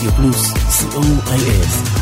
Radio Plus c o i s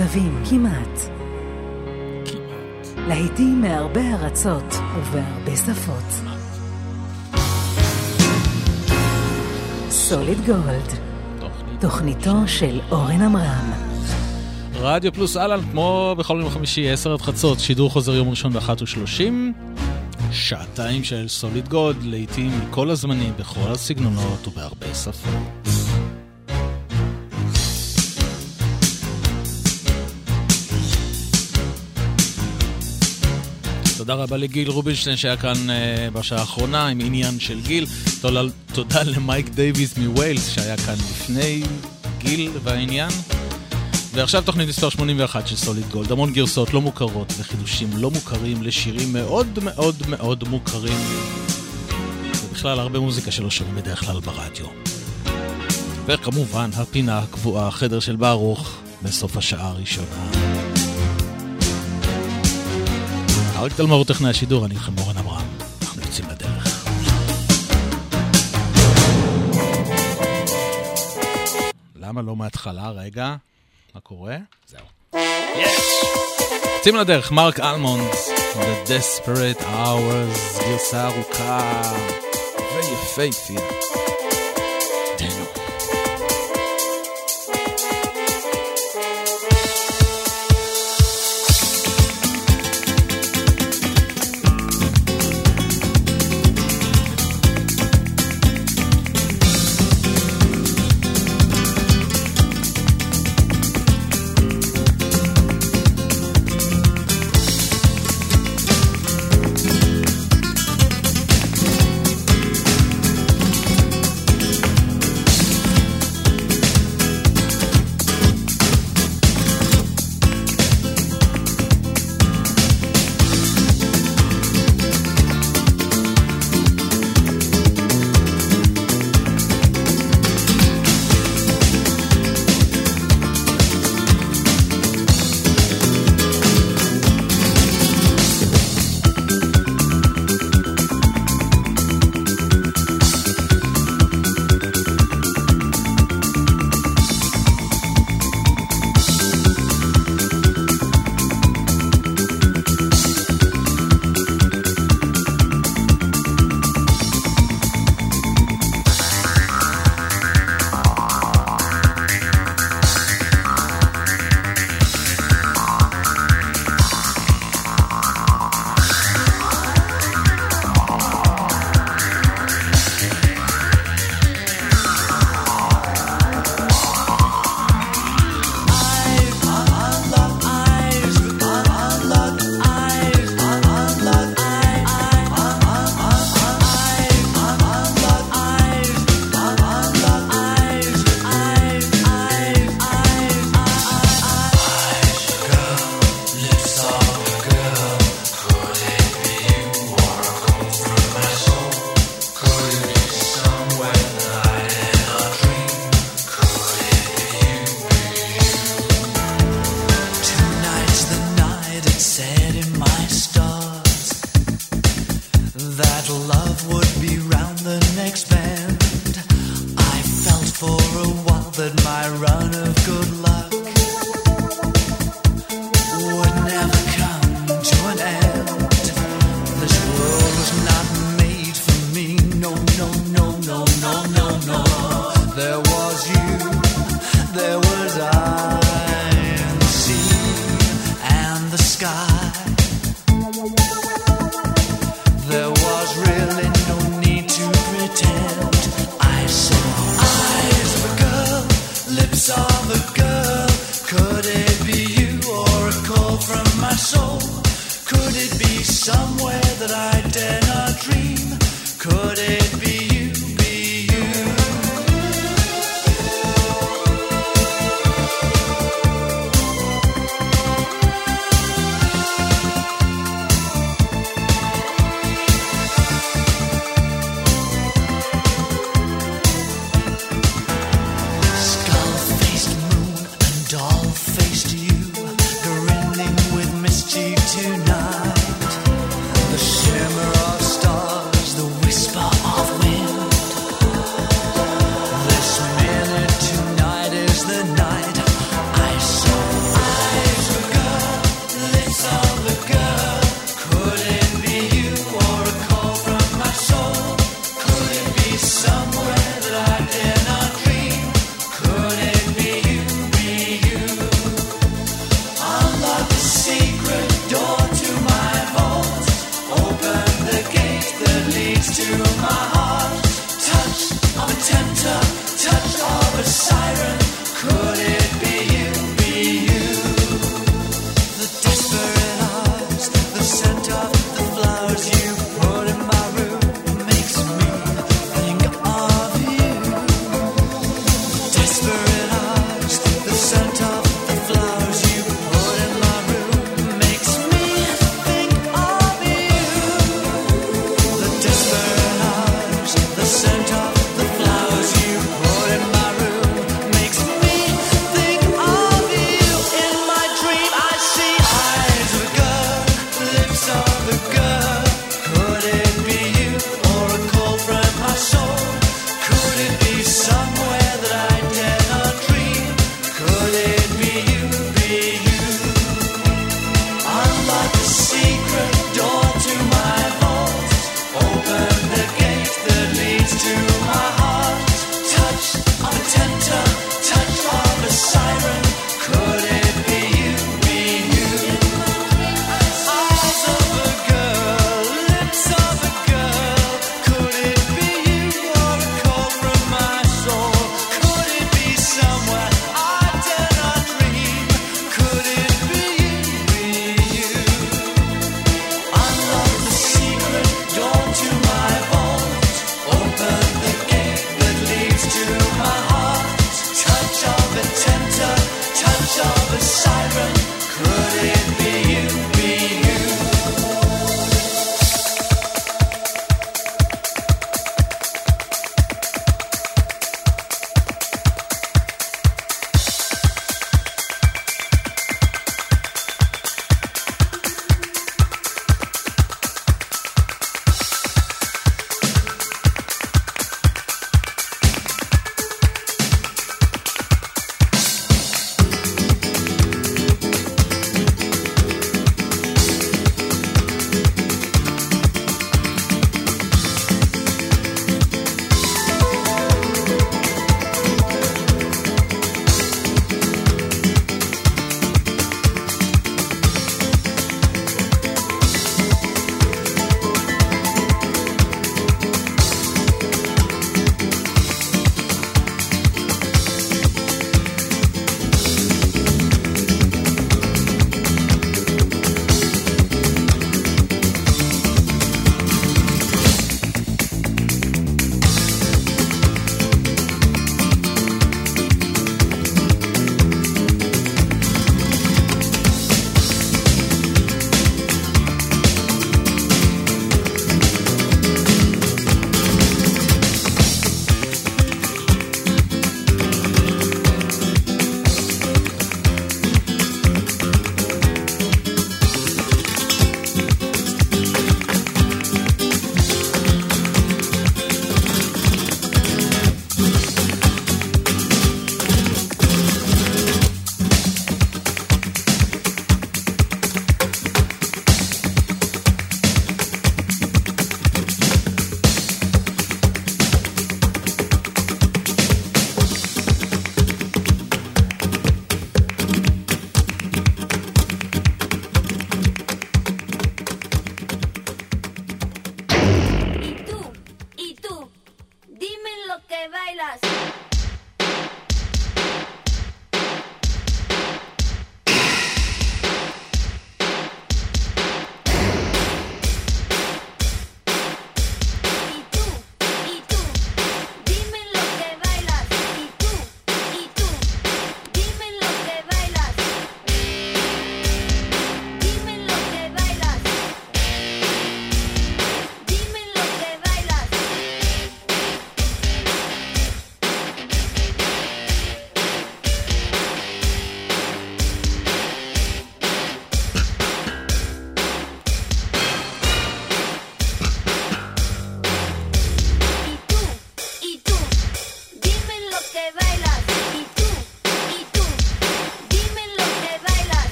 בכל המקצבים, כמעט. כמעט. להיטים מהרבה ארצות ובהרבה שפות. סוליד גולד, תוכניתו של אורן עמרם. רדיו פלוס אהלן, כמו בכל יום חמישי, 10 עד חצות, שידור חוזר יום ראשון ב-13:30. שעתיים של סוליד גוד, לעיתים מכל הזמנים, בכל הסגנונות ובהרבה שפות. תודה רבה לגיל רובינשטיין שהיה כאן uh, בשעה האחרונה עם עניין של גיל. תודה, תודה למייק דייוויס מווילס שהיה כאן לפני גיל והעניין. ועכשיו תוכנית מספר 81 של סוליד גולד, המון גרסאות לא מוכרות וחידושים לא מוכרים לשירים מאוד מאוד מאוד מוכרים. ובכלל הרבה מוזיקה שלא שומעים בדרך כלל ברדיו. וכמובן הפינה הקבועה, החדר של ברוך, בסוף השעה הראשונה. אריק תלמור טכנאי השידור, אני איתכם אורן אברהם. אנחנו יוצאים לדרך. למה לא מההתחלה? רגע. מה קורה? זהו. יש! יוצאים לדרך, מרק אלמונד, The Desperate Hours, גרסה ארוכה ויפהפייה.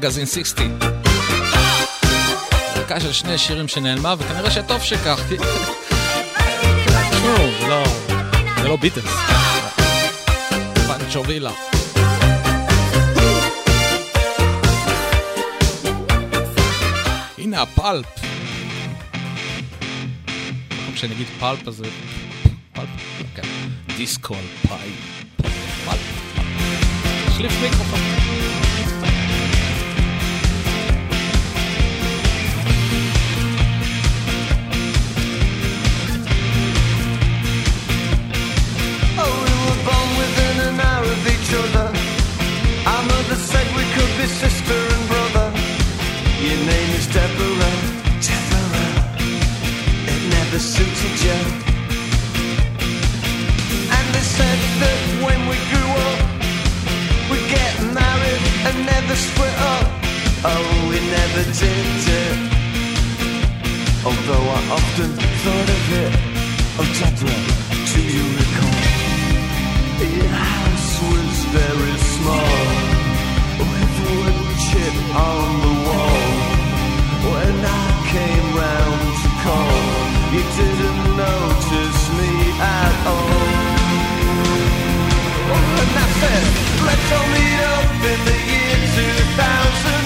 מגזין 60. דקה של שני שירים שנעלמה, וכנראה שטוב שכך, כי... זה לא... זה לא ביטלס. פנצ'ו וילה. הנה הפלפ. במקום שאני אגיד פלפ אז. פלפ, כן. דיסקו אלפיים. פלפ. החליף מיקרופון. Never split up. Oh, we never did it. Although I often thought of it. Oh, Deborah, do you recall? Your house was very small, with wood chip on the Let's all meet up in the year 2000.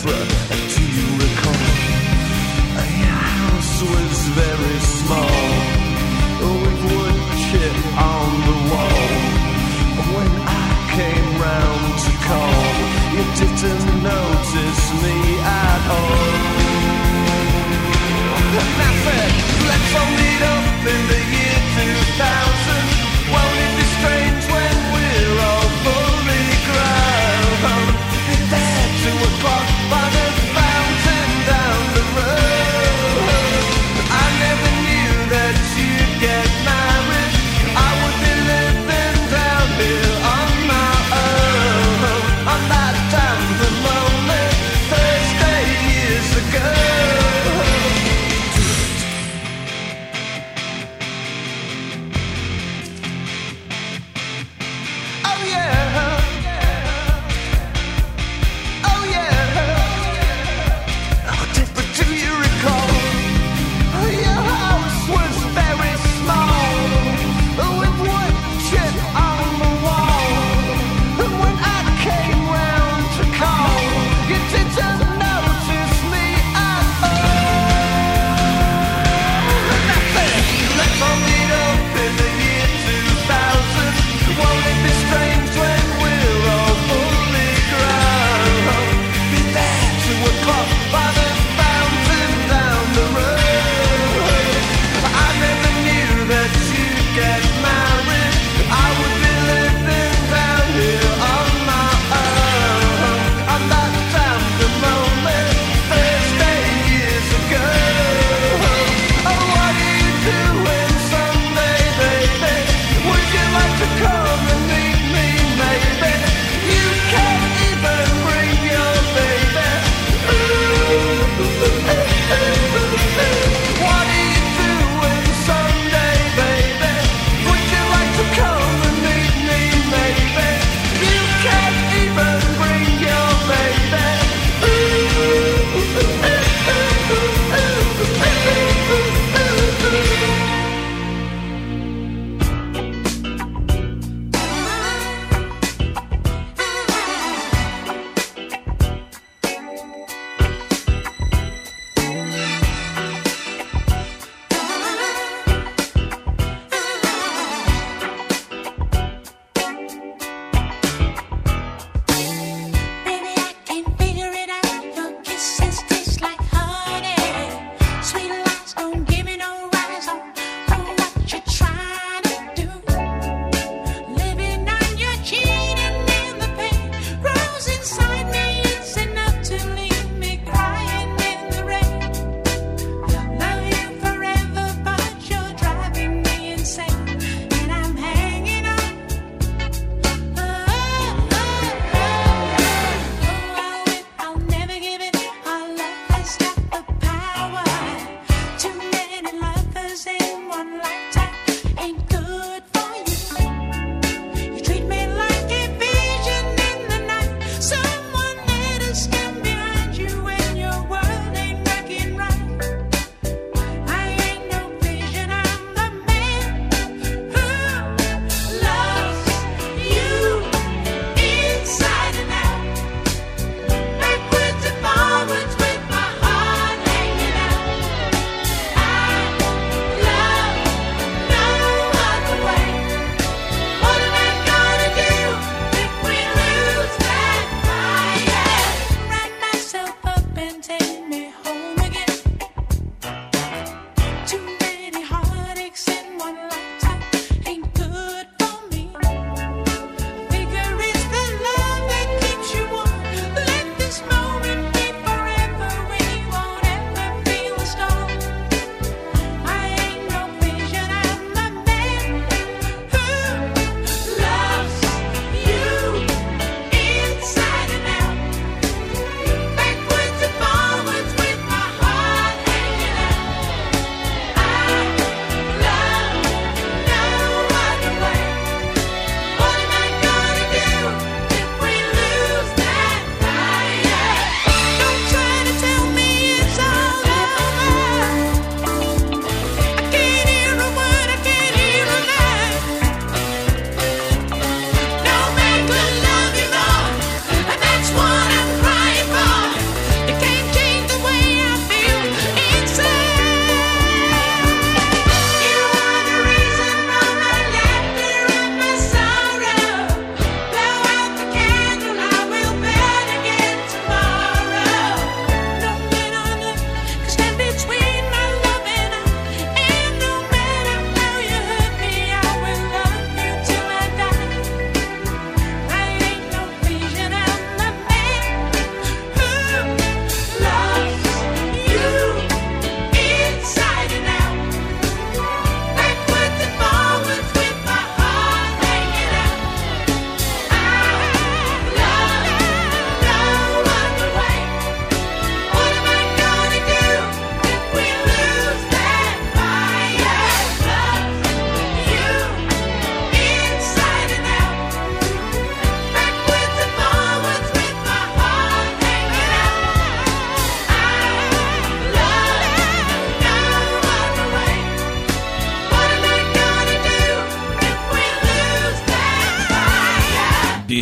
Deborah, do you recall? Your house was very small, with on the wall. When I came round to call, you didn't notice me at all. Nothing up in the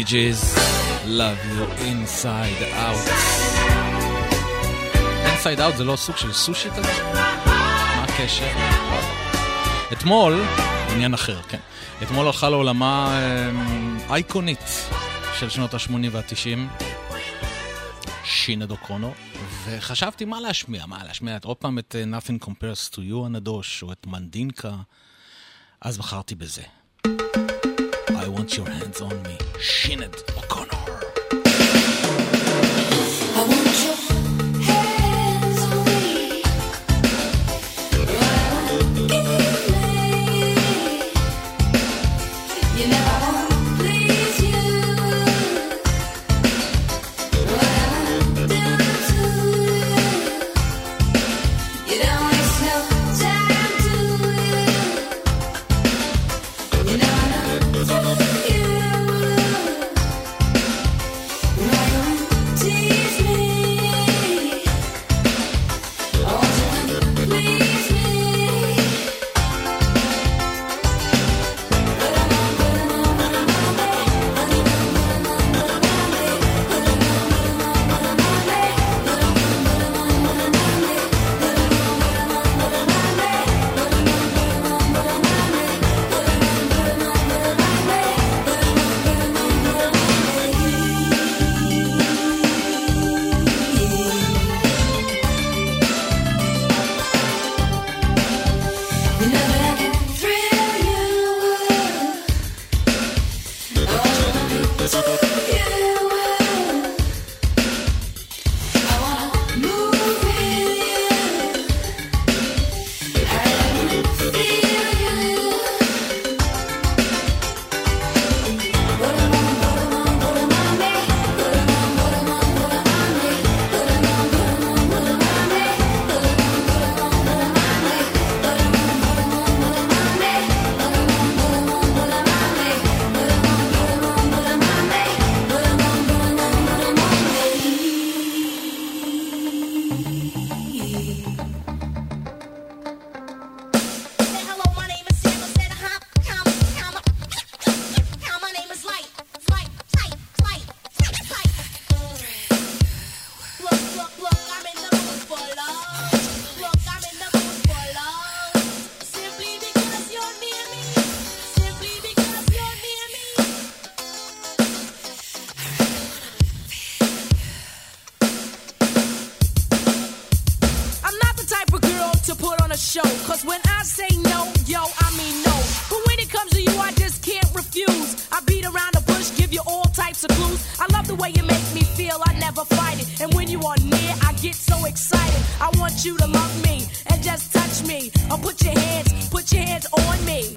ג'יז, Love you inside out. inside out זה לא סוג של סושי כזה? מה הקשר? אתמול, עניין אחר, כן. אתמול הלכה לעולמה אה, אייקונית של שנות ה-80 וה-90, שינה דוקרונו, וחשבתי מה להשמיע, מה להשמיע, עוד פעם את uh, Nothing Compares to You הנדוש, או את מנדינקה, אז בחרתי בזה. I want your hands on me. Sinead, O'Connor. I want you to love me and just touch me. Or put your hands, put your hands on me.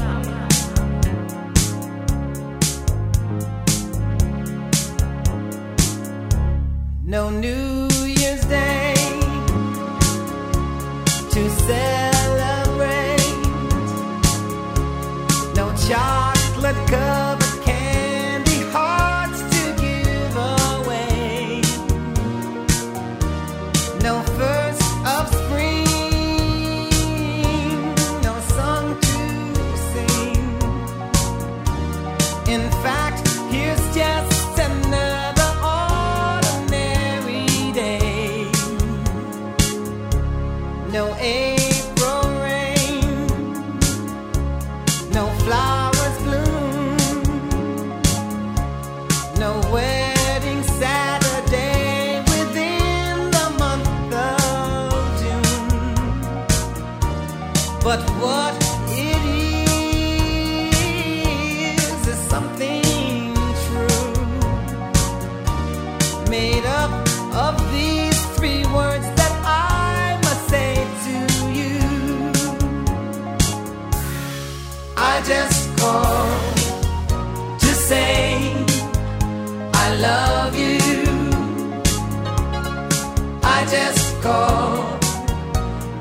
just call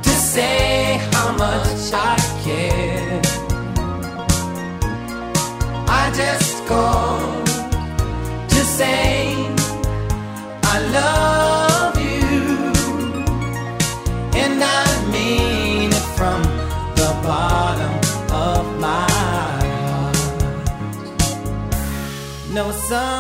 to say how much I care. I just call to say I love you, and I mean it from the bottom of my heart. No, some.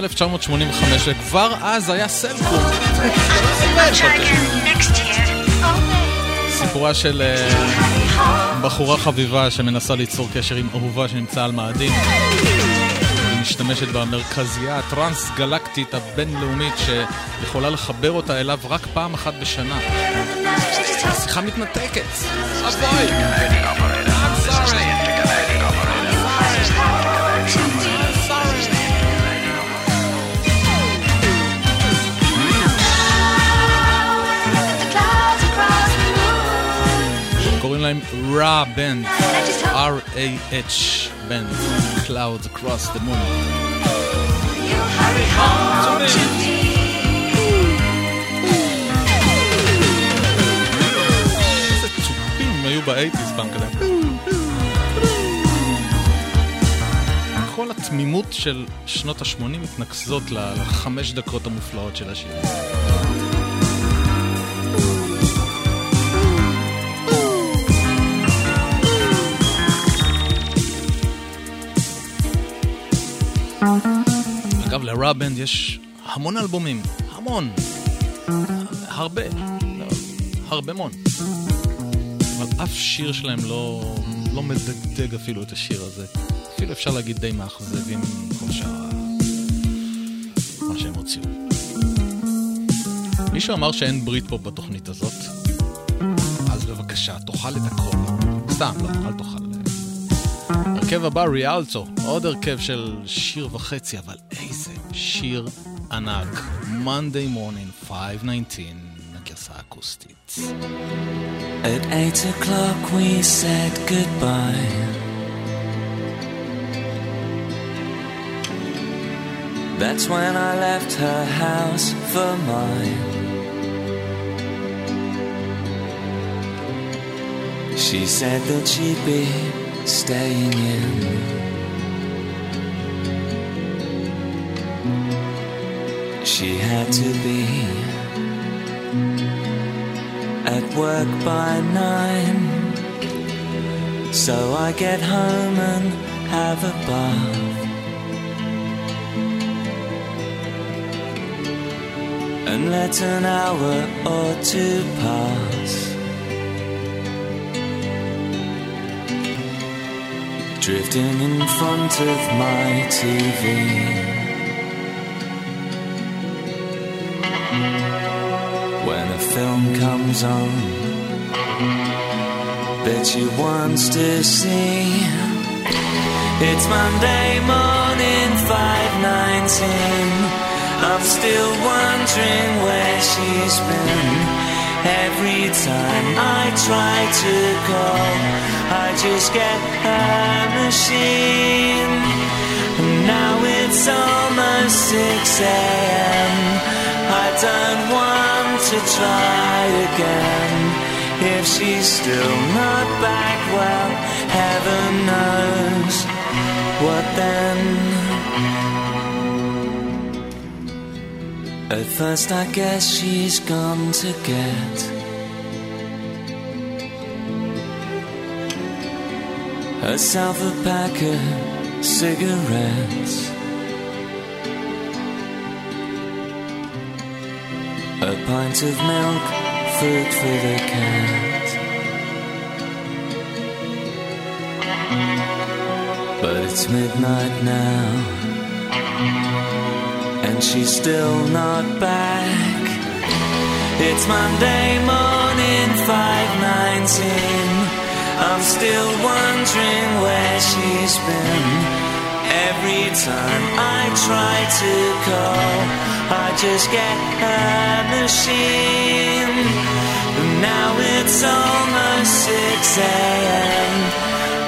מ-1985, וכבר אז היה סלקום. סיפורה של אה, בחורה חביבה שמנסה ליצור קשר עם אהובה שנמצא על מאדים. היא משתמשת במרכזייה הטרנס-גלקטית הבינלאומית שיכולה לחבר אותה אליו רק פעם אחת בשנה. השיחה מתנתקת. אבוי! קוראים להם רע בנד, R-A-H בנד, Clouds Across the Moon. איזה צופים היו באייטיז פעם כזה. כל התמימות של שנות ה-80 מתנקזות לחמש דקות המופלאות של השיר. לרע בנד יש המון אלבומים, המון. הרבה, הרבה מון. אבל אף שיר שלהם לא, לא מדגדג אפילו את השיר הזה. אפילו אפשר להגיד די מאכזבים כל שאר מה שהם הוציאו. מישהו אמר שאין ברית פה בתוכנית הזאת, אז בבקשה, תאכל את הכל. סתם, לא, אל תאכל. הרכב הבא, ריאלצו, עוד הרכב של שיר וחצי, אבל איזה שיר ענק. Monday Morning 519, הגרסה האקוסטית. At eight o'clock we said goodbye. That's when I left her house for mine. She said that she'd be staying in. She had to be at work by nine. So I get home and have a bath. And let an hour or two pass. Drifting in front of my TV. Comes on that she wants to see. It's Monday morning, 519. I'm still wondering where she's been. Every time I try to call, I just get a machine. And now it's almost 6 a.m. I don't want to try again. If she's still not back, well, heaven knows what then. At first, I guess she's gone to get herself a pack of cigarettes. Pint of milk, food for the cat. But it's midnight now, and she's still not back. It's Monday morning, 519. I'm still wondering where she's been. Every time I try to call, I just get a machine. Now it's almost 6 a.m.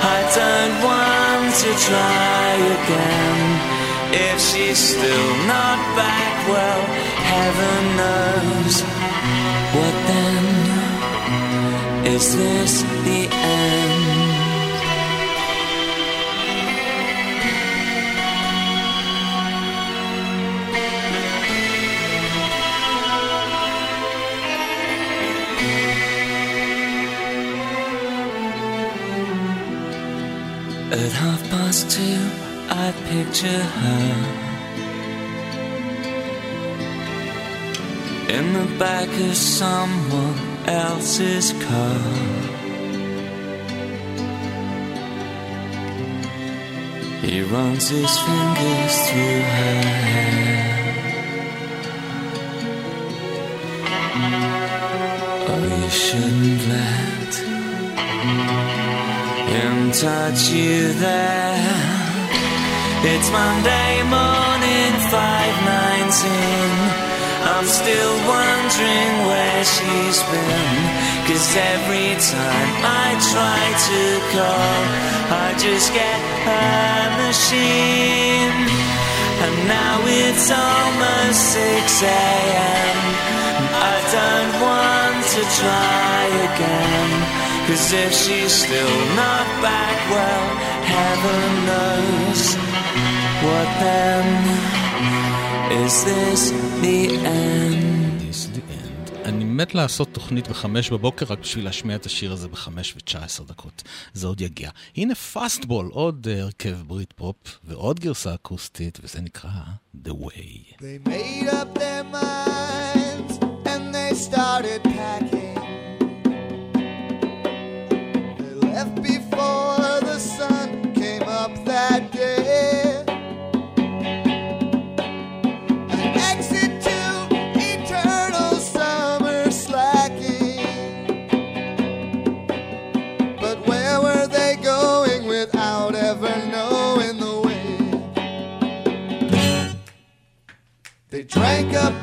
I don't want to try again. If she's still not back, well, heaven knows. What then? Is this past two, I picture her in the back of someone else's car. He runs his fingers through her hair. Oh, you shouldn't let touch you there. It's Monday morning, 519. I'm still wondering where she's been. Cause every time I try to call, I just get a machine. And now it's almost 6 a.m. I don't want to try again. Cause if she's still not back, well, heaven knows what then. Is this the end? Is the end. אני מת לעשות תוכנית בחמש בבוקר רק בשביל להשמיע את השיר הזה בחמש ותשע עשר דקות. זה עוד יגיע. הנה פאסטבול, עוד אה, הרכב ברית פופ ועוד גרסה אקוסטית, וזה נקרא The Way. They made up their minds and they started They drank up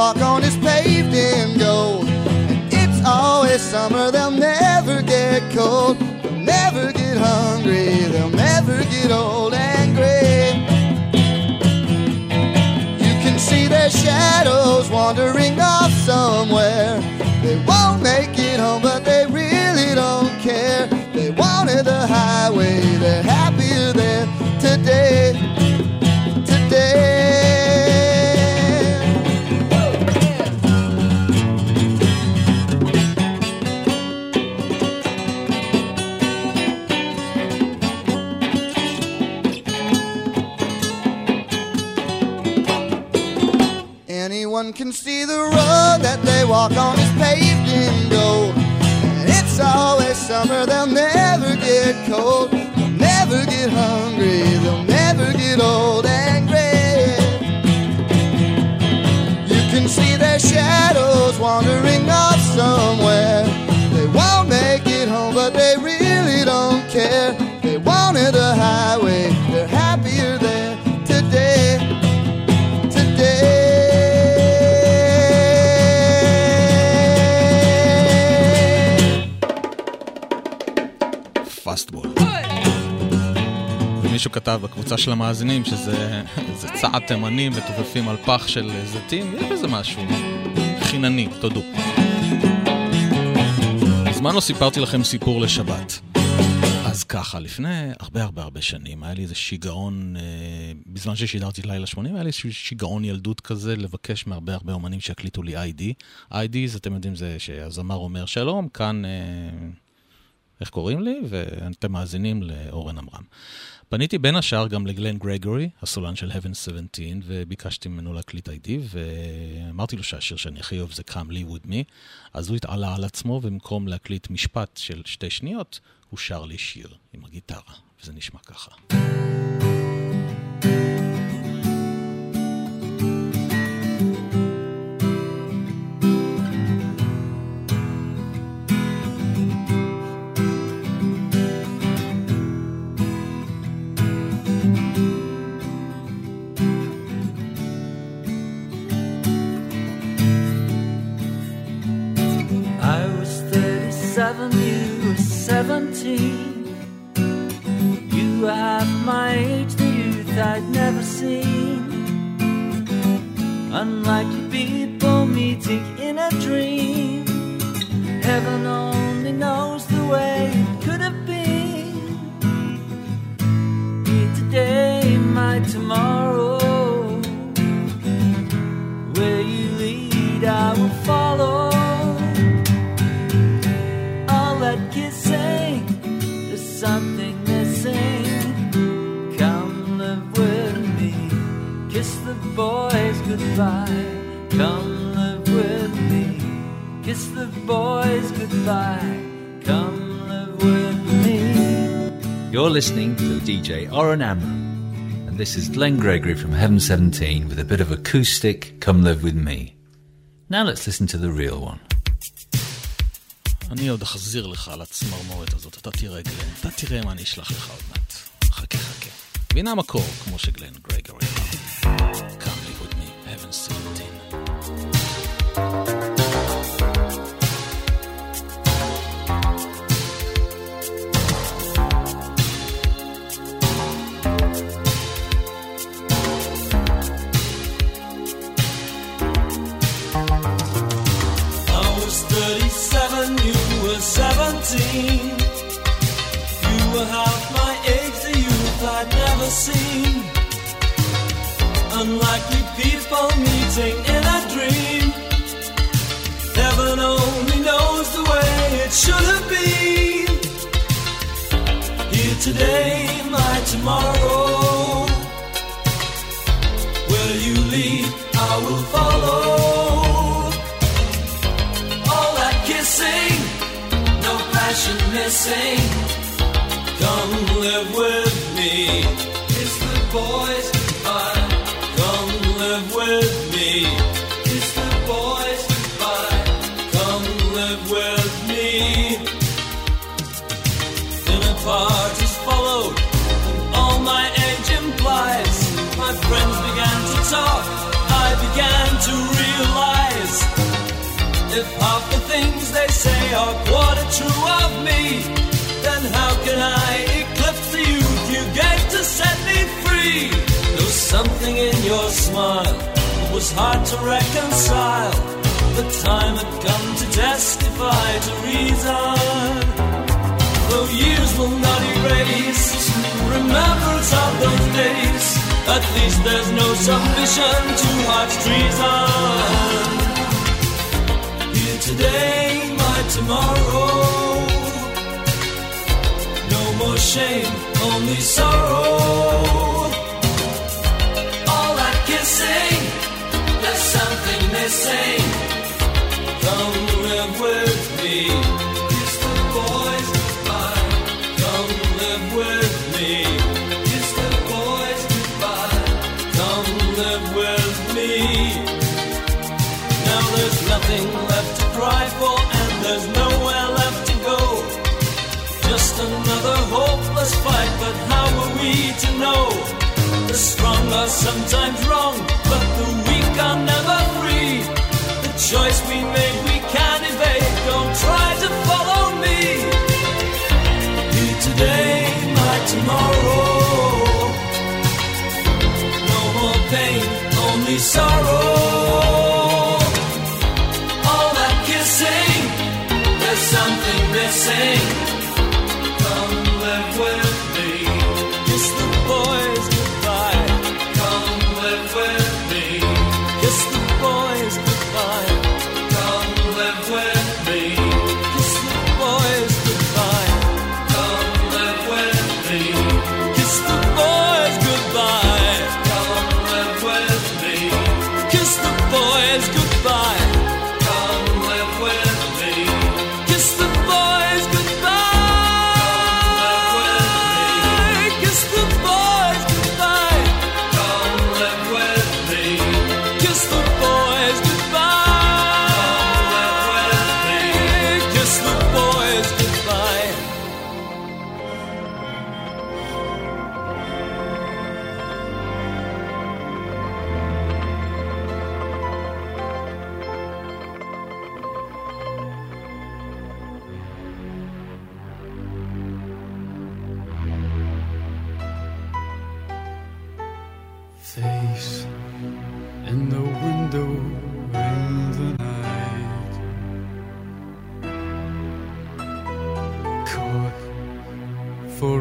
on is paved in gold. And it's always summer, they'll never get cold, they'll never get hungry, they'll never get old and gray. You can see their shadows wandering off somewhere. They won't make it home, but they really don't care. They wanted the highway, they're happier there today. Can see the road that they walk on is paved in gold. And it's always summer, they'll never get cold. They'll never get hungry, they'll never get old and gray. You can see their shadows wandering off somewhere. They won't make it home, but they really don't care. They wanted a highway, they're happier there מישהו כתב בקבוצה של המאזינים שזה זה צעד תימנים ותופפים על פח של זיתים, יש בזה משהו חינני, תודו. מזמן לא סיפרתי לכם סיפור לשבת. אז ככה, לפני הרבה הרבה הרבה שנים היה לי איזה שיגעון, אה, בזמן ששידרתי לילה 80, היה לי איזה שיגעון ילדות כזה לבקש מהרבה הרבה אומנים שיקליטו לי איי-די. איי-די, אתם יודעים, זה שהזמר אומר שלום, כאן, אה, איך קוראים לי? ואתם מאזינים לאורן עמרם. פניתי בין השאר גם לגלן גרגורי, הסולן של Heaven 17, וביקשתי ממנו להקליט איי-די, ואמרתי לו שהשיר שאני הכי אוהב זה Come Live With Me, אז הוא התעלה על עצמו, ובמקום להקליט משפט של שתי שניות, הוא שר לי שיר עם הגיטרה, וזה נשמע ככה. 37, you were 17. You were half my age, the youth I'd never seen. Unlikely people meeting in a dream. Heaven only knows the way it could have been. Here today, my tomorrow. Where you lead, I will follow. boys goodbye. Come live with me. You're listening to DJ Oren Amram, and this is Glenn Gregory from Heaven 17 with a bit of acoustic Come Live With Me. Now let's listen to the real one. אני עוד אחזיר לך על הצמרמורת הזאת, אתה תראה גלן, אתה תראה מה אני אשלח לך עוד מעט. חכה חכה. והנה המקור, כמו שגלן גרגורי אמר. Come live with me, heaven 17.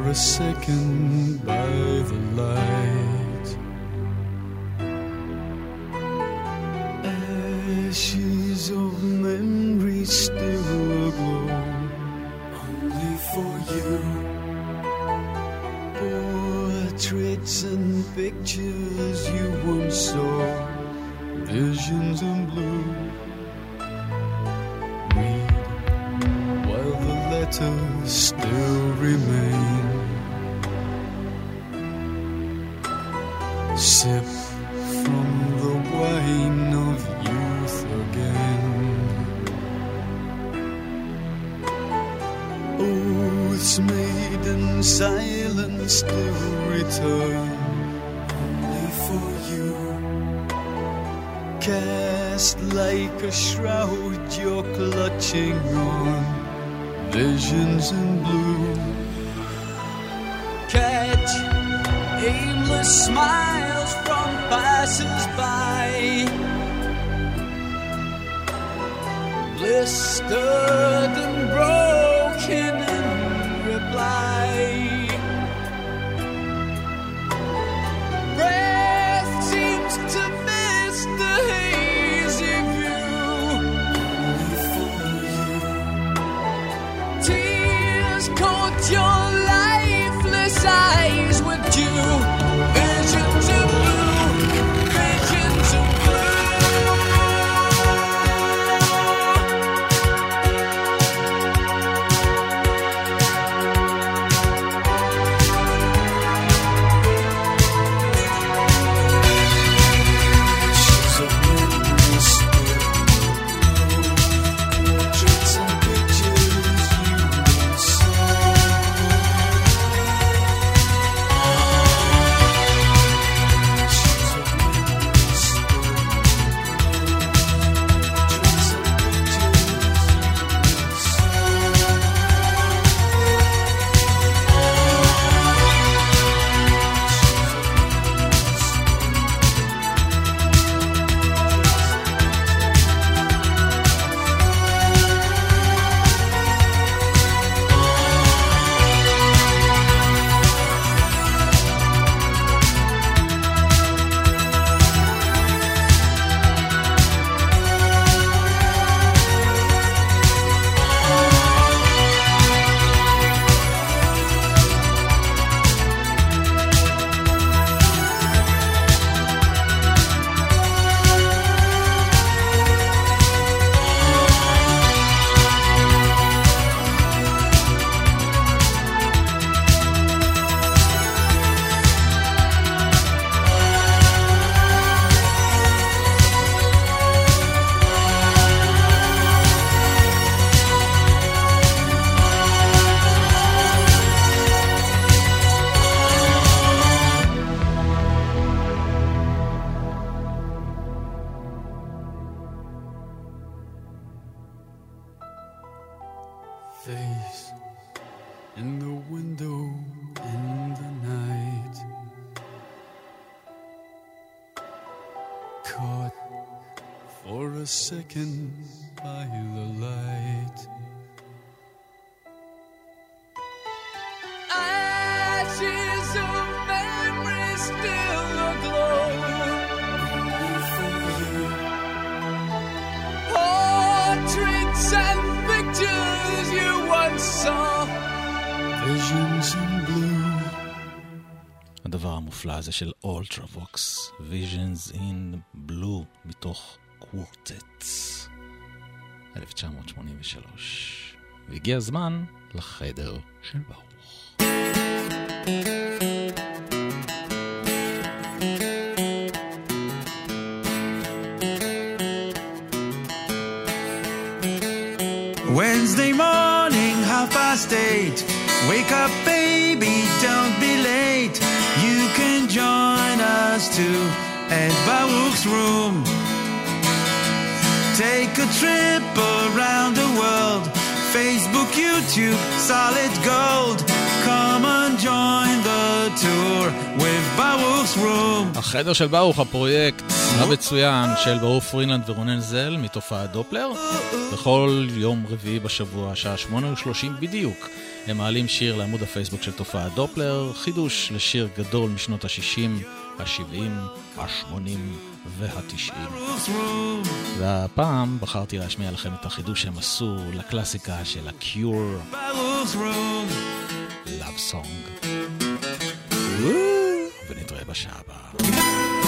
A second by the light. Face in the window in the night. Caught for a second by the light. המופלא הזה של אולטרווקס, Visions in Blue, מתוך קוורטט, 1983. והגיע הזמן לחדר של ברוך. Wednesday morning, half past eight. Wake up, us too at Baruch's room. Take a trip around the world. Facebook, YouTube, solid gold. Come and join the tour with Baruch's room. החדר של ברוך, הפרויקט המצוין של ברוך פרינלנד ורונן זל מתופעת דופלר. בכל יום רביעי בשבוע, השעה 8:30 בדיוק, הם מעלים שיר לעמוד הפייסבוק של תופעת דופלר, חידוש לשיר גדול משנות ה-60, ה-70, ה-80 וה-90. Baruch's room. והפעם בחרתי להשמיע לכם את החידוש שהם עשו לקלאסיקה של ה-Cure, room. Love Song. ונתראה בשעה הבאה.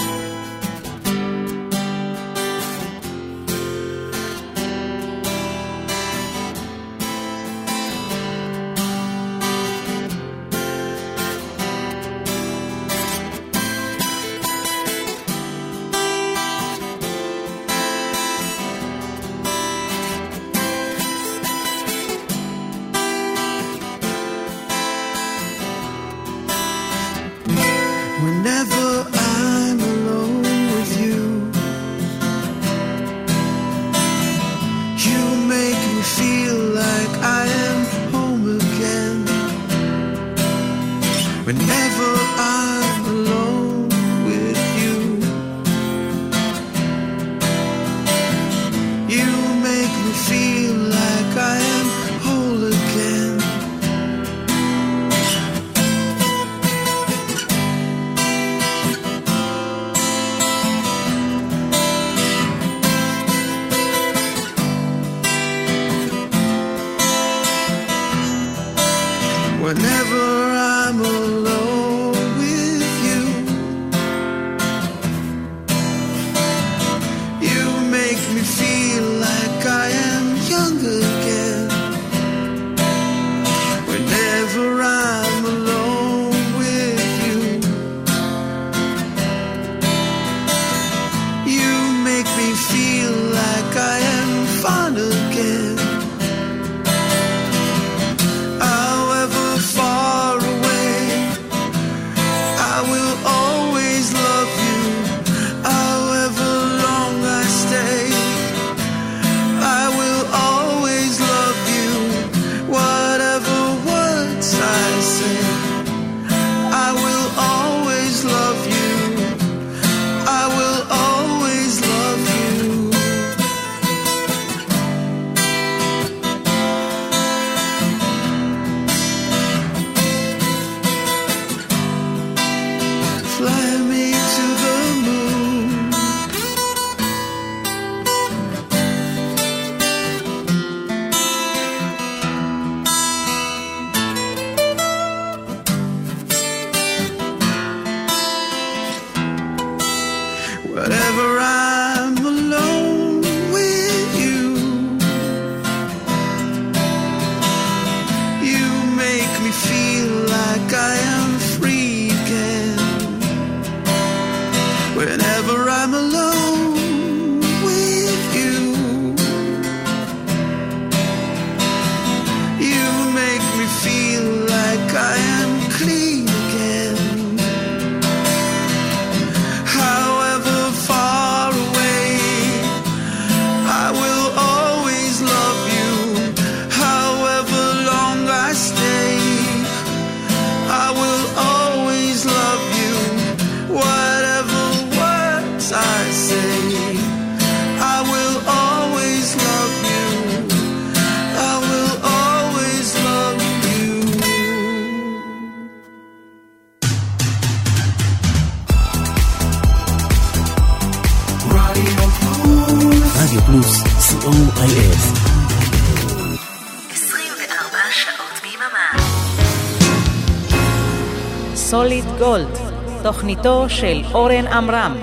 בתו של אורן עמרם.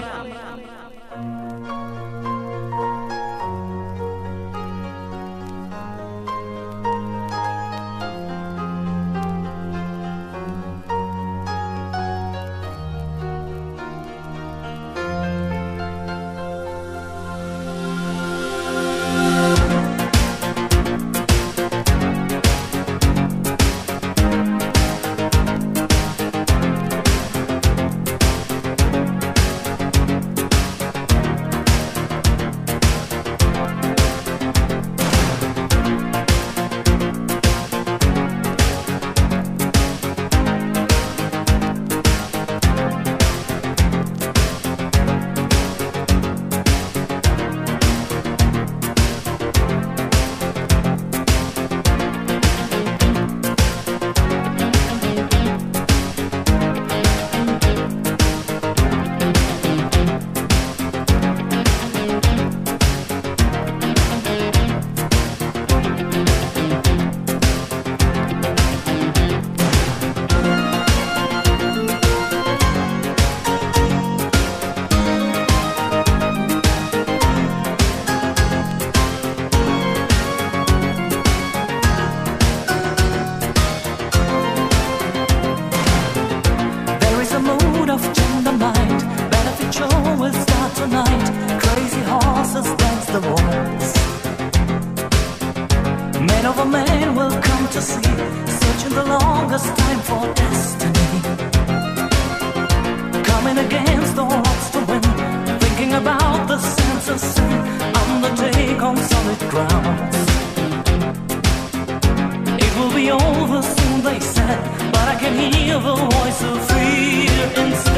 so free and so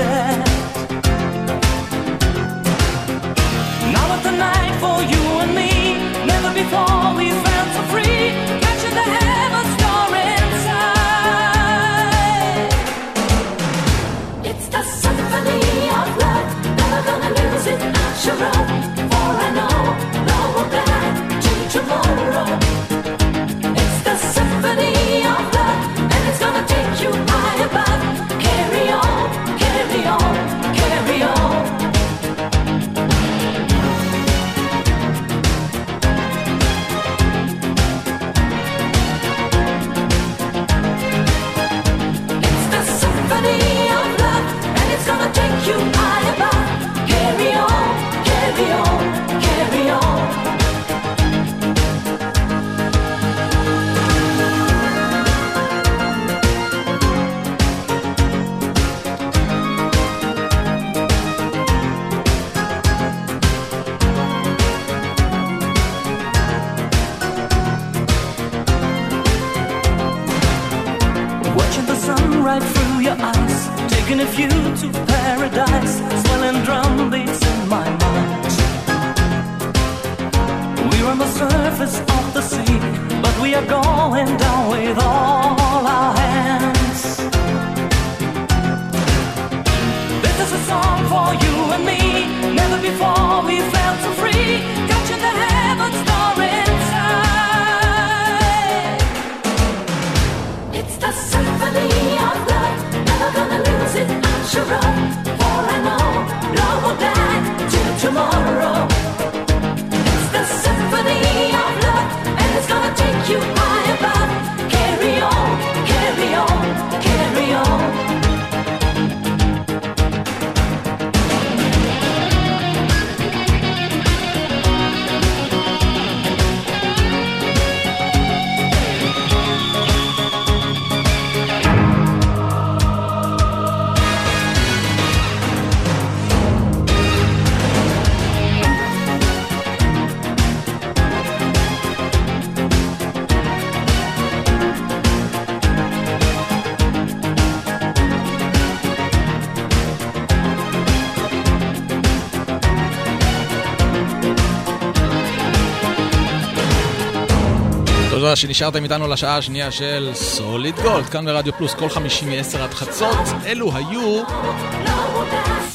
תודה שנשארתם איתנו לשעה השנייה של סוליד גולד, כאן ברדיו פלוס, כל חמישים מעשר עד חצות. אלו היו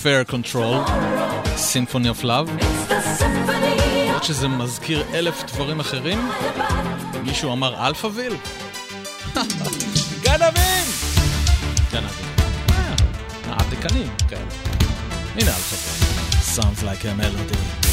Fair Control, Symphony of Love. למרות שזה מזכיר אלף דברים אחרים, מישהו אמר אלפאביל? גנבים! גנבים. אה, העתיקנים כאלה. כן. הנה אלפאביל. Sounds like a melody.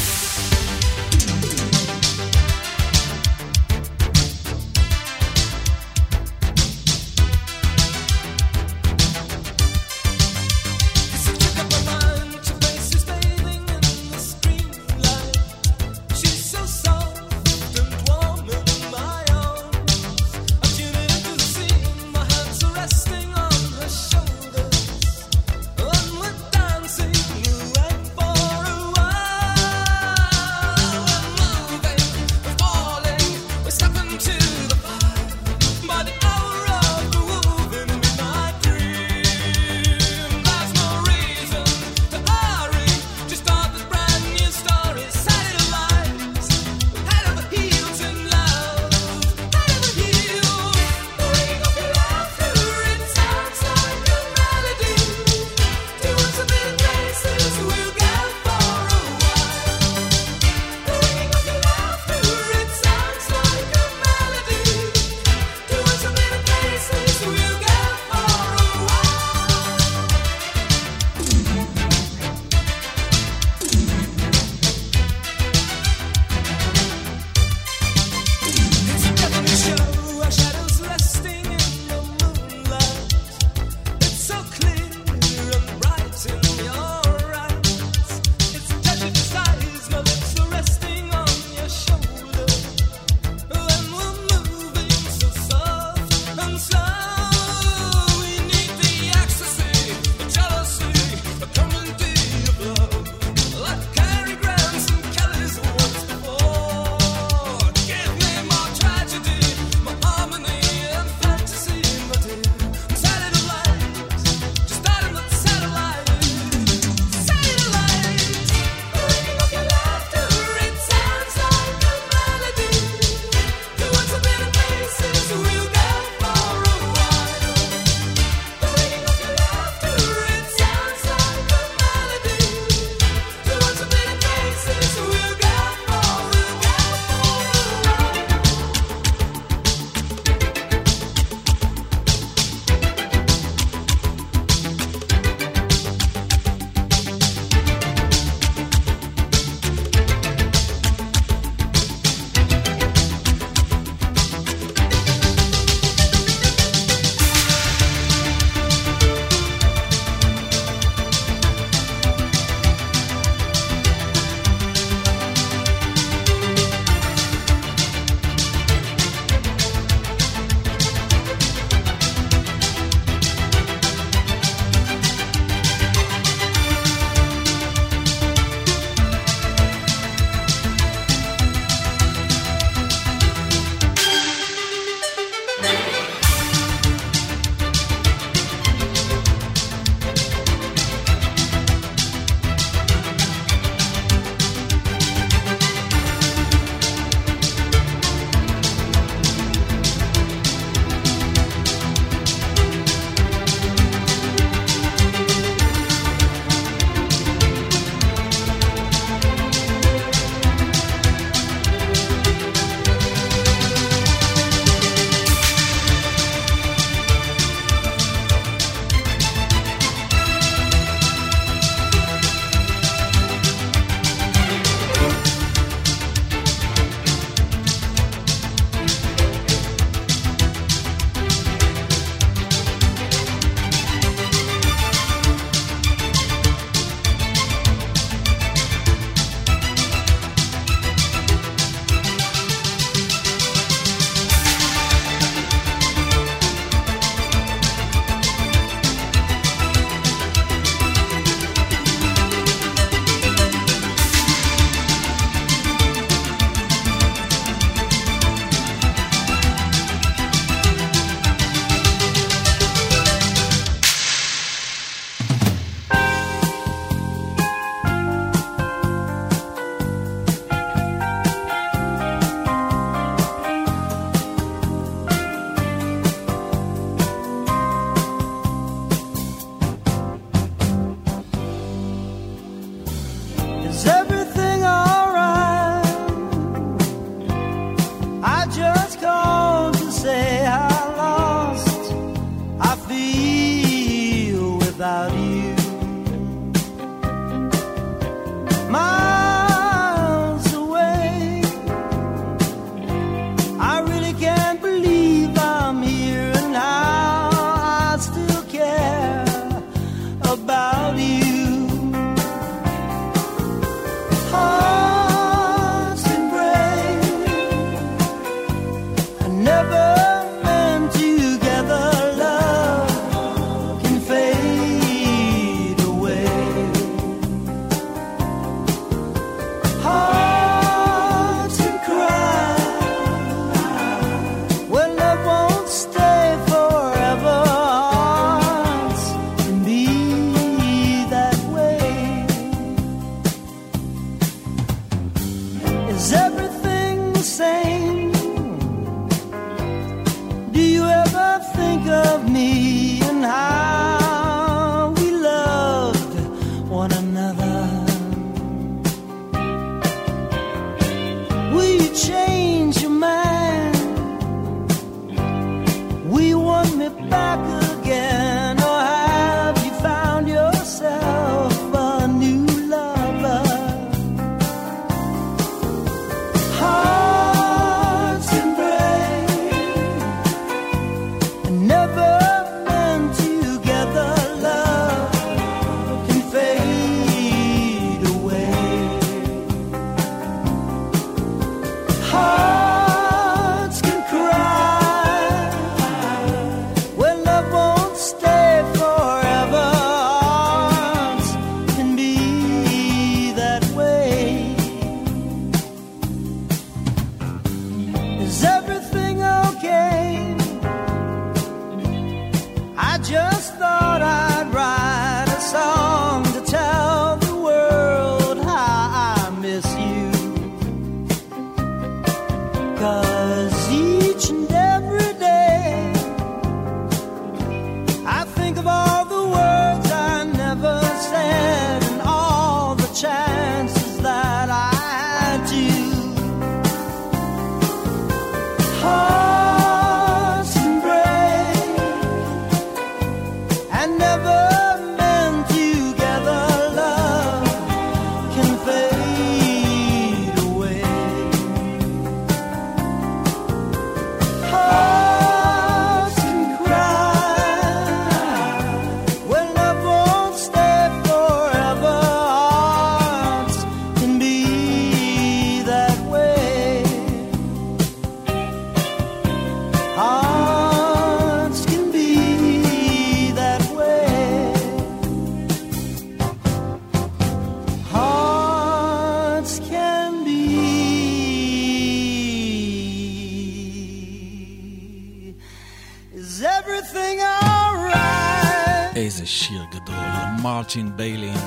Is everything alright? איזה שיר גדול, מרטין ביילין.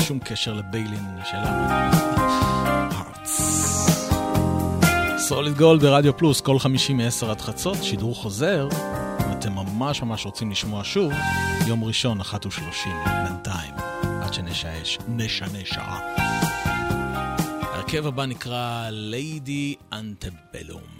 שום קשר לביילין שלנו. סוליד גול ברדיו פלוס, כל חמישים מעשר עד חצות, שידור חוזר. אם אתם ממש ממש רוצים לשמוע שוב, יום ראשון, אחת ושלושים, בינתיים, עד שנשעש, נשנה שעה. הרכב הבא נקרא Lady Antebellum.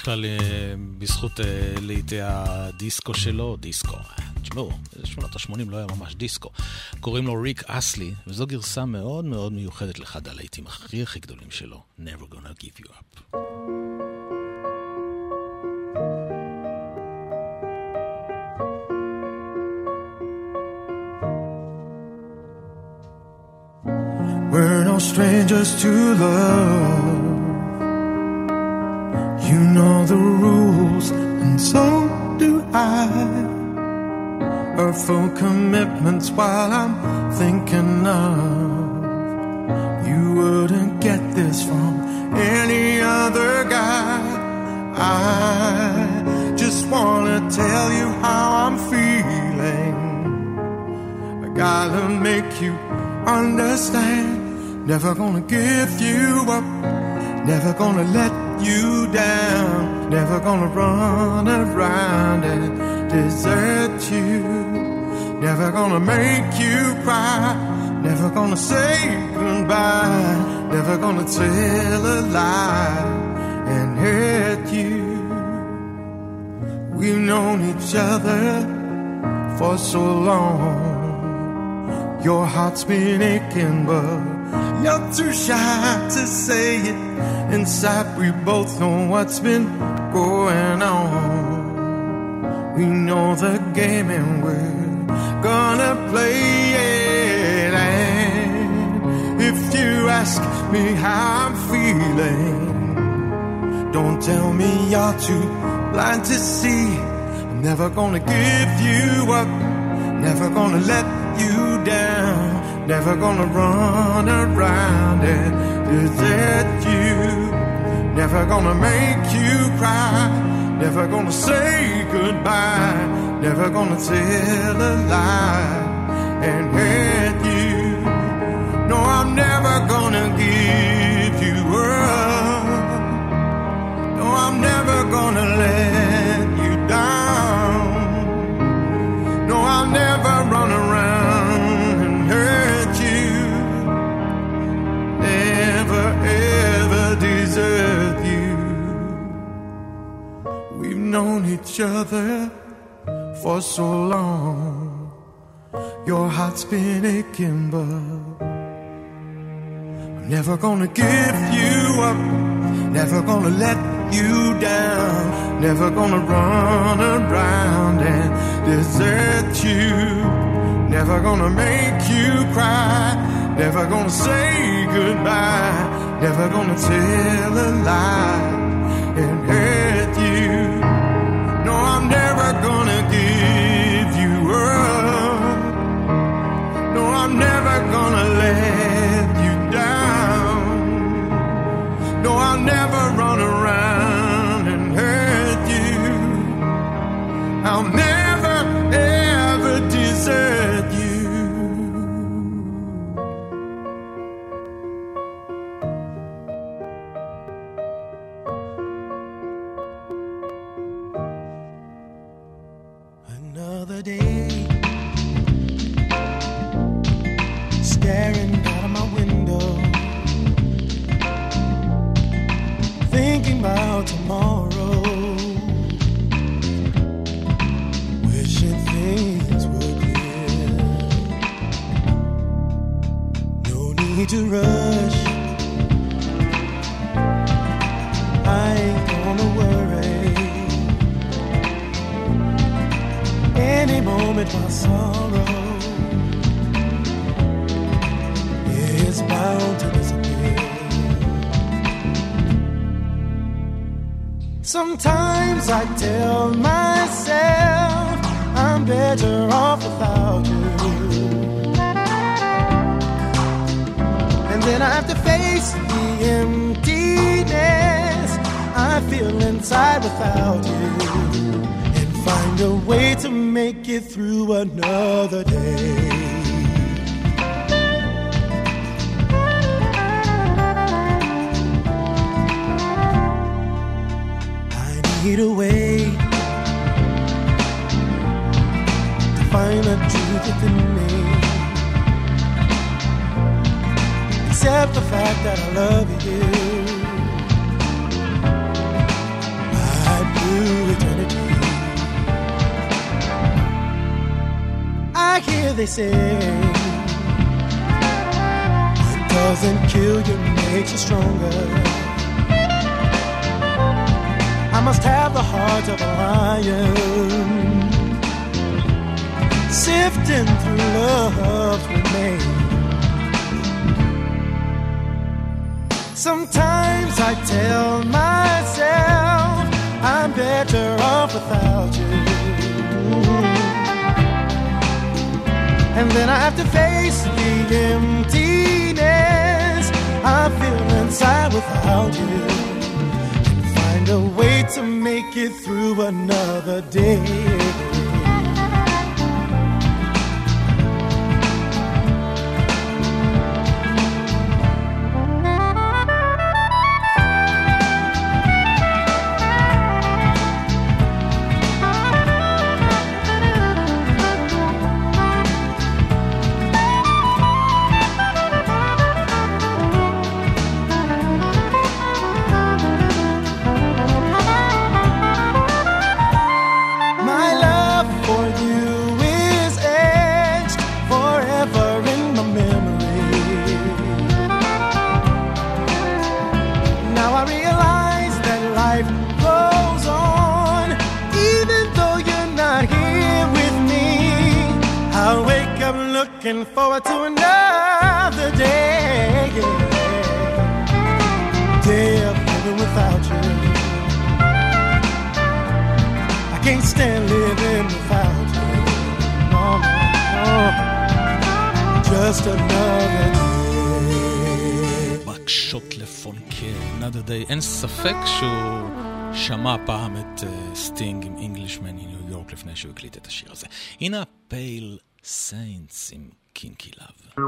בדרך כלל אה, בזכות אה, לעיתי הדיסקו שלו, דיסקו. אה, תשמעו, שנות ה-80 לא היה ממש דיסקו. קוראים לו ריק אסלי, וזו גרסה מאוד מאוד מיוחדת לאחד הלהיטים הכי הכי גדולים שלו, Never gonna give you up. We're no strangers to love. You know the rules, and so do I. Full commitments while I'm thinking of. You wouldn't get this from any other guy. I just wanna tell you how I'm feeling. I gotta make you understand. Never gonna give you up. Never gonna let you down. Never gonna run around and desert you. Never gonna make you cry. Never gonna say goodbye. Never gonna tell a lie and hurt you. We've known each other for so long. Your heart's been aching, but you're too shy to say it. Inside, we both know what's been going on. We know the game and we're gonna play it. And if you ask me how I'm feeling, don't tell me you're too blind to see. I'm never gonna give you up, never gonna let you down, never gonna run around and desert you, never gonna make you cry, never gonna say goodbye, never gonna tell a lie and hurt you. No, I'm never gonna give you up. No, I'm never gonna let each other for so long. Your heart's been aching, but I'm never gonna give you up. Never gonna let you down. Never gonna run around and desert you. Never gonna make you cry. Never gonna say goodbye. Never gonna tell a lie Sometimes I tell myself I'm better off without you. And then I have to face the emptiness I feel inside without you. And find a way to make it through another day. Need a way to find the truth within me. Except the fact that I love you. Right through eternity. I hear they say it doesn't kill you, makes you stronger. I must have the heart of a lion, sifting through love's remains. Sometimes I tell myself I'm better off without you. And then I have to face the emptiness I feel inside without you. A way to make it through another day. ספק שהוא שמע פעם את אה, סטינג עם Englishman מניו יורק לפני שהוא הקליט את השיר הזה. הנה סיינטס עם קינקי לאב.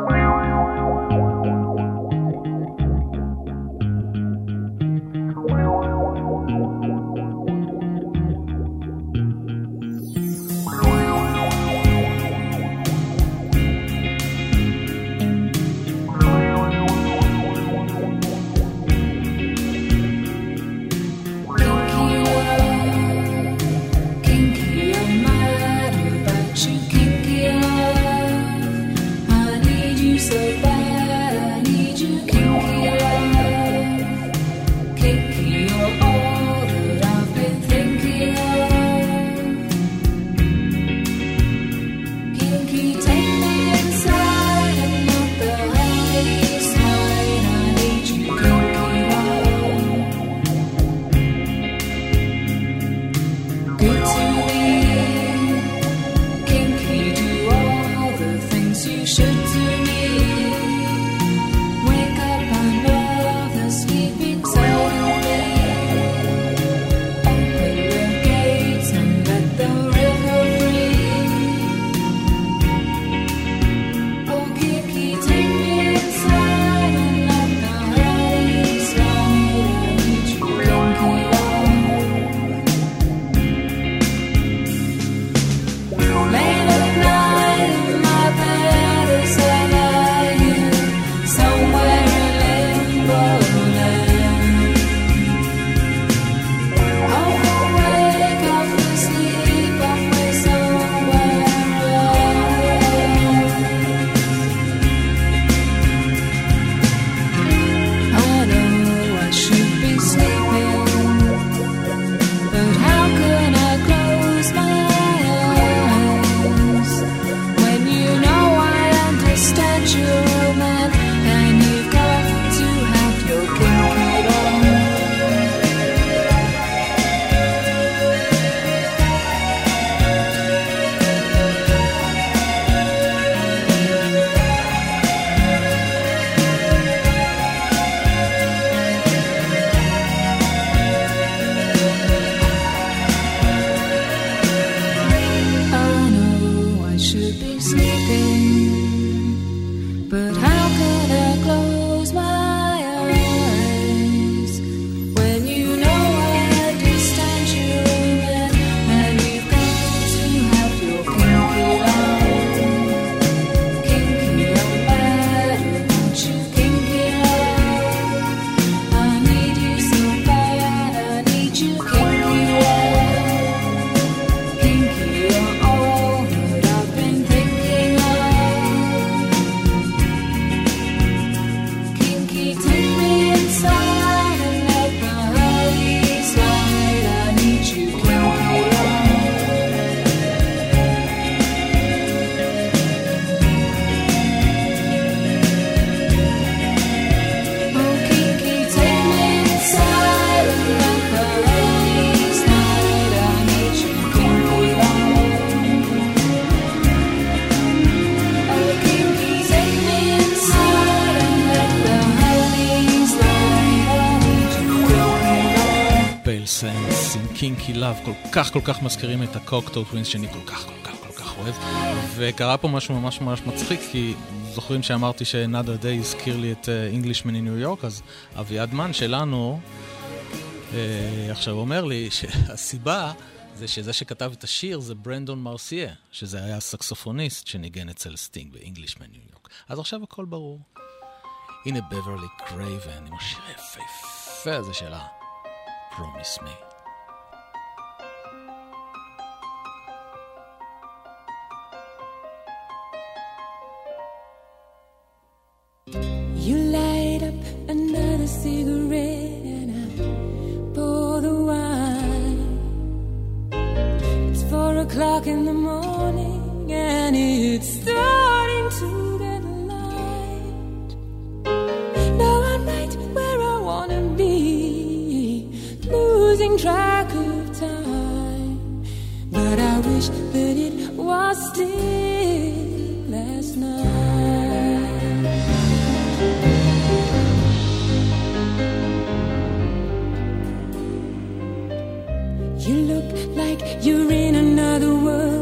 כך כל כך מזכירים את הקוקטור טווינס שאני כל כך כל כך כל כך אוהב. וקרה פה משהו ממש ממש מצחיק, כי זוכרים שאמרתי שנאדר דיי הזכיר לי את אינגלישמן מניו יורק, אז אביעדמן שלנו אה, עכשיו אומר לי שהסיבה... זה שזה שכתב את השיר זה ברנדון מרסיה, שזה היה סקסופוניסט שניגן אצל סטינג באינגלישמן ניו יורק. אז עכשיו הכל ברור. הנה בברלי קרייבן עם השיר היפהפה הזה שלה, Promise Me. You light up another cigarette and I pour the wine. It's four o'clock in the morning and it's starting to get light. Now I'm right where I wanna be, losing track of time. But I wish that it was still last night. You look like you're in another world.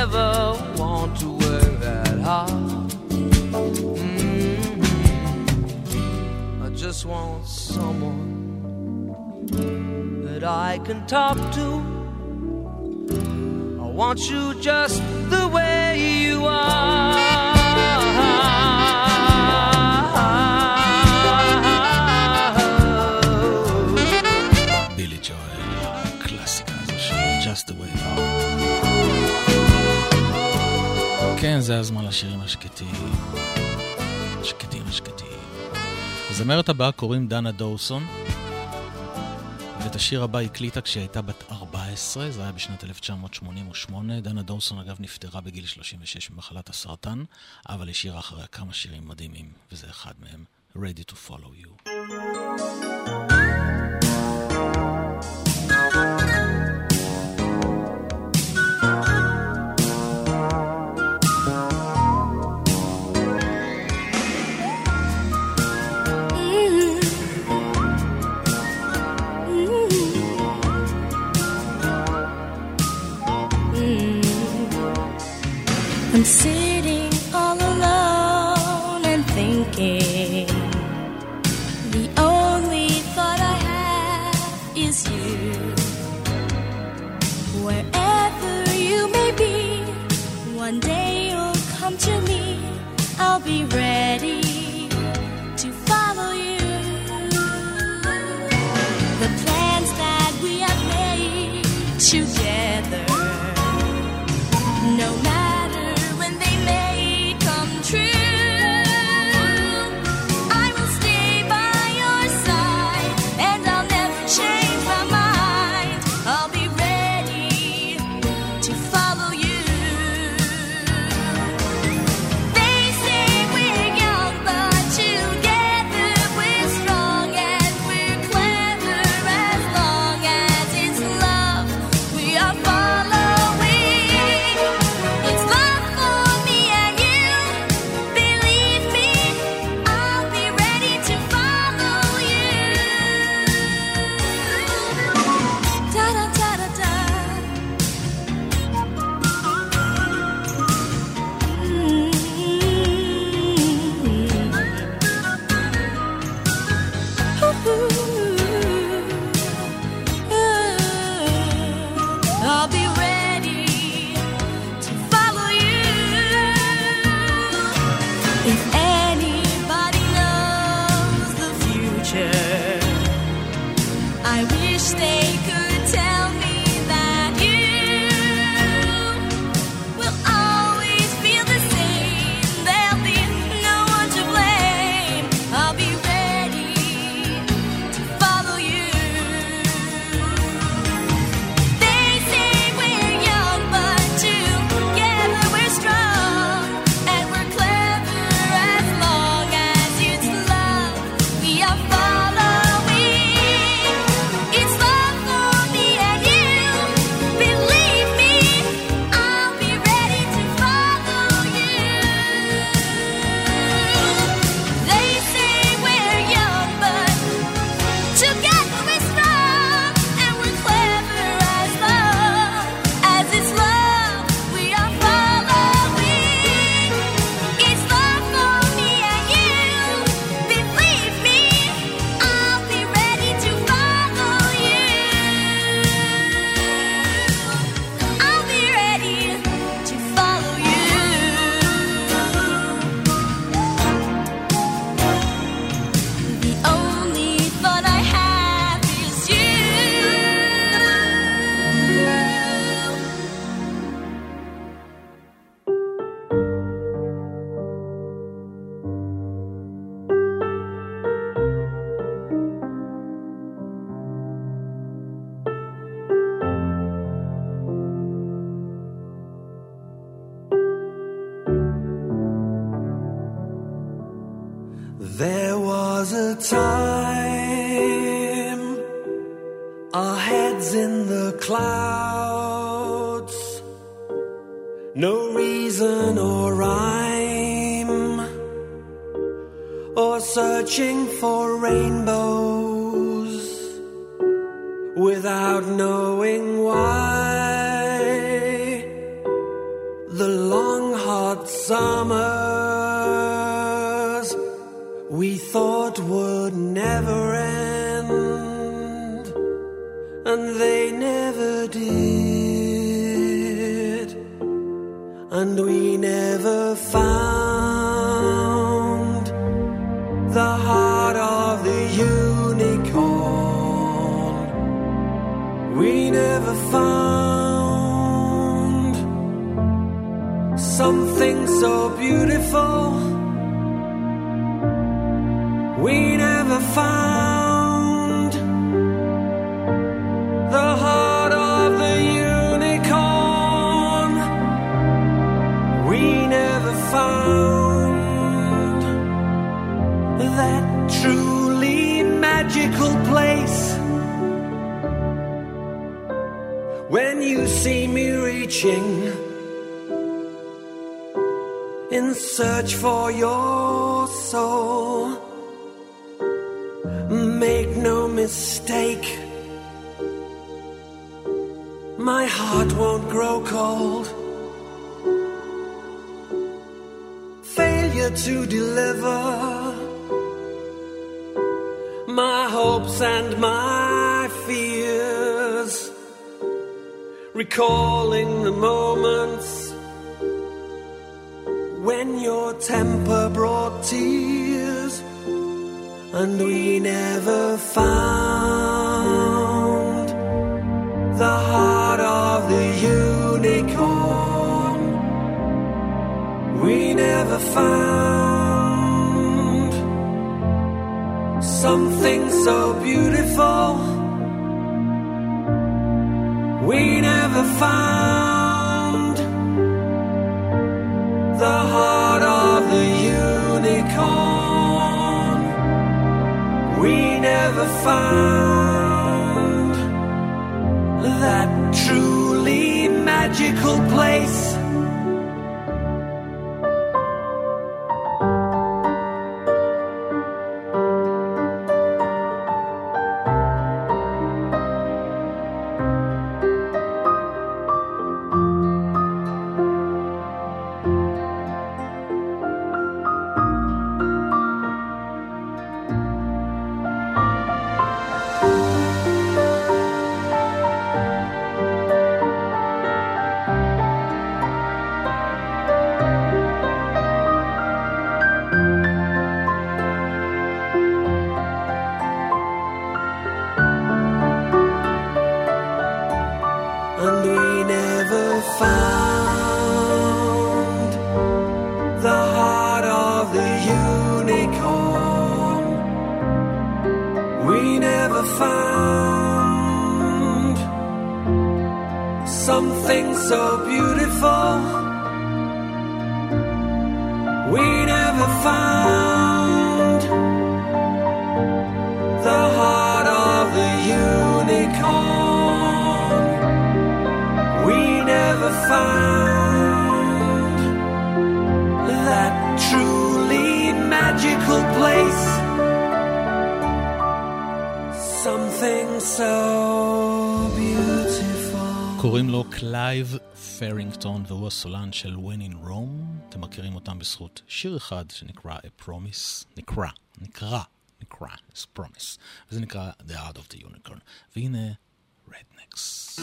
never want to work that hard. Mm-hmm. I just want someone that I can talk to. I want you just the way you are. הזמן לשירים השקטים. השקטים, השקטים. לזמרת הבאה קוראים דנה דורסון, ואת השיר הבא הקליטה כשהיא הייתה בת 14, זה היה בשנת 1988. דנה דורסון אגב נפטרה בגיל 36 ממחלת הסרטן, אבל השאירה אחריה כמה שירים מדהימים, וזה אחד מהם, Ready to Follow You. see הסולן של When in Rome, אתם מכירים אותם בזכות שיר אחד שנקרא A Promise, נקרא, נקרא, נקרא, It's Promise, וזה נקרא The Heart of the Unicorn, והנה Rednecks.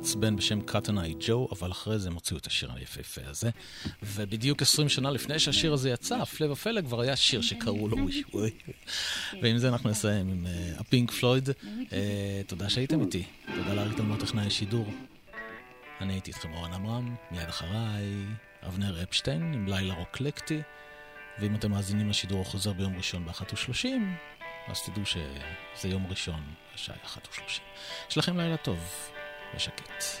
מעצבן בשם קטנאי ג'ו, אבל אחרי זה הם הוציאו את השיר היפהפה הזה. ובדיוק 20 שנה לפני שהשיר הזה יצא, הפלא ופלא כבר היה שיר שקראו לו ווי ווי. ועם זה אנחנו נסיים עם אה, הפינק פלויד. אה, תודה שהייתם איתי, תודה לאריק תלמוד טכנאי השידור. אני הייתי איתכם אורן עמרם, מיד אחריי אבנר אפשטיין עם לילה רוקלקטי. ואם אתם מאזינים לשידור החוזר ביום ראשון ב-13:30, אז תדעו שזה יום ראשון, השעה 1:30. יש לכם לילה טוב مشاكيت